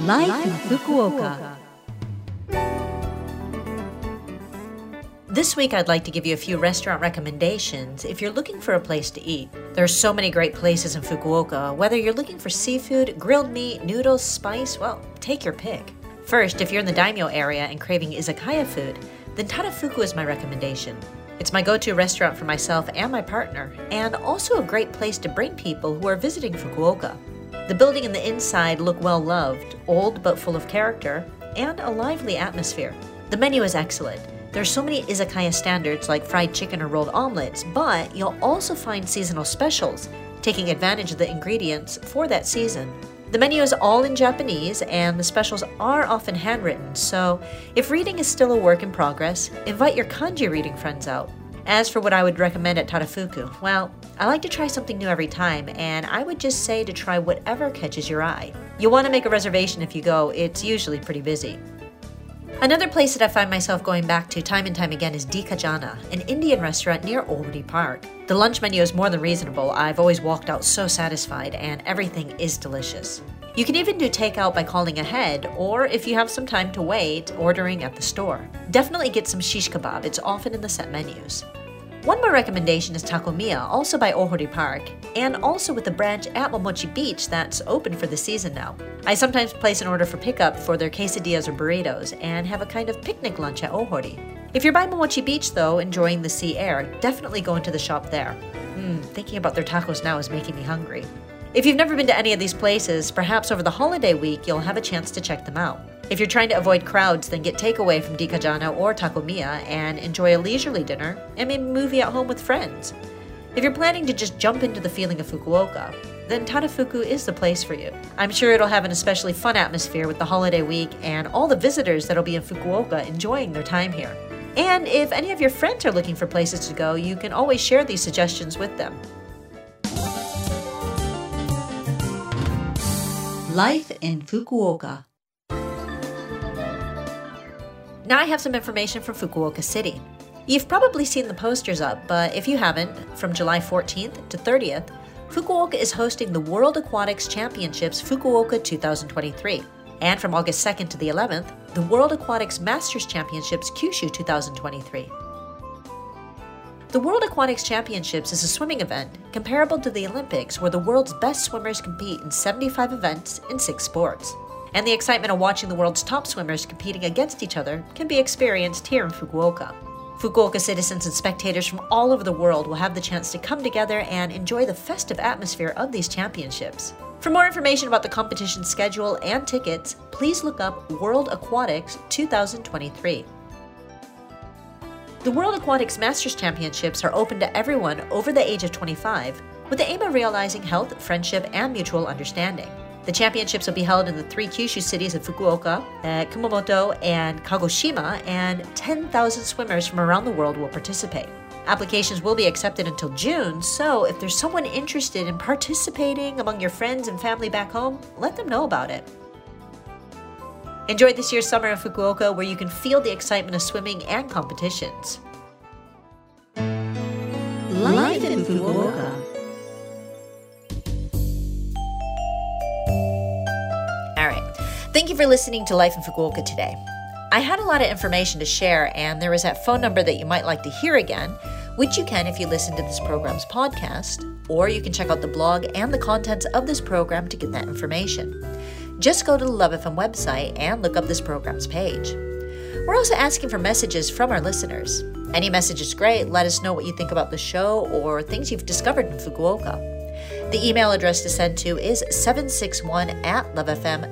Life in Fukuoka. This week, I'd like to give you a few restaurant recommendations if you're looking for a place to eat. There are so many great places in Fukuoka. Whether you're looking for seafood, grilled meat, noodles, spice, well, take your pick. First, if you're in the daimyo area and craving izakaya food, then Tadafuku is my recommendation. It's my go to restaurant for myself and my partner, and also a great place to bring people who are visiting Fukuoka. The building and the inside look well loved, old but full of character, and a lively atmosphere. The menu is excellent. There are so many izakaya standards like fried chicken or rolled omelets, but you'll also find seasonal specials, taking advantage of the ingredients for that season. The menu is all in Japanese, and the specials are often handwritten, so if reading is still a work in progress, invite your kanji reading friends out. As for what I would recommend at Tadafuku, well, I like to try something new every time, and I would just say to try whatever catches your eye. You'll want to make a reservation if you go, it's usually pretty busy. Another place that I find myself going back to time and time again is Dikajana, an Indian restaurant near Ohori Park. The lunch menu is more than reasonable. I've always walked out so satisfied, and everything is delicious. You can even do takeout by calling ahead, or if you have some time to wait, ordering at the store. Definitely get some shish kebab, it's often in the set menus. One more recommendation is Takomiya, also by Ohori Park, and also with a branch at Momochi Beach that's open for the season now. I sometimes place an order for pickup for their quesadillas or burritos and have a kind of picnic lunch at Ohori. If you're by Momochi Beach though, enjoying the sea air, definitely go into the shop there. Hmm, thinking about their tacos now is making me hungry. If you've never been to any of these places, perhaps over the holiday week you'll have a chance to check them out. If you're trying to avoid crowds, then get takeaway from Dikajana or Takomiya and enjoy a leisurely dinner and maybe movie at home with friends. If you're planning to just jump into the feeling of Fukuoka, then Tadafuku is the place for you. I'm sure it'll have an especially fun atmosphere with the holiday week and all the visitors that'll be in Fukuoka enjoying their time here. And if any of your friends are looking for places to go, you can always share these suggestions with them. Life in Fukuoka. Now I have some information from Fukuoka City. You've probably seen the posters up, but if you haven't, from July 14th to 30th, Fukuoka is hosting the World Aquatics Championships Fukuoka 2023. And from August 2nd to the 11th, the World Aquatics Masters Championships Kyushu 2023. The World Aquatics Championships is a swimming event comparable to the Olympics where the world's best swimmers compete in 75 events in six sports. And the excitement of watching the world's top swimmers competing against each other can be experienced here in Fukuoka. Fukuoka citizens and spectators from all over the world will have the chance to come together and enjoy the festive atmosphere of these championships. For more information about the competition schedule and tickets, please look up World Aquatics 2023. The World Aquatics Masters Championships are open to everyone over the age of 25 with the aim of realizing health, friendship, and mutual understanding. The championships will be held in the three Kyushu cities of Fukuoka, uh, Kumamoto, and Kagoshima, and 10,000 swimmers from around the world will participate. Applications will be accepted until June, so if there's someone interested in participating among your friends and family back home, let them know about it. Enjoy this year's summer in Fukuoka where you can feel the excitement of swimming and competitions. Life in Fukuoka. Thank you for listening to Life in Fukuoka today. I had a lot of information to share, and there is that phone number that you might like to hear again, which you can if you listen to this program's podcast, or you can check out the blog and the contents of this program to get that information. Just go to the Love FM website and look up this program's page. We're also asking for messages from our listeners. Any message is great. Let us know what you think about the show or things you've discovered in Fukuoka. The email address to send to is 761 at lovefm.co.jp.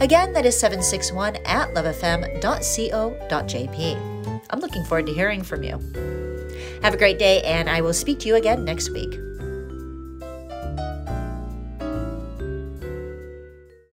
Again, that is 761 at lovefm.co.jp. I'm looking forward to hearing from you. Have a great day, and I will speak to you again next week.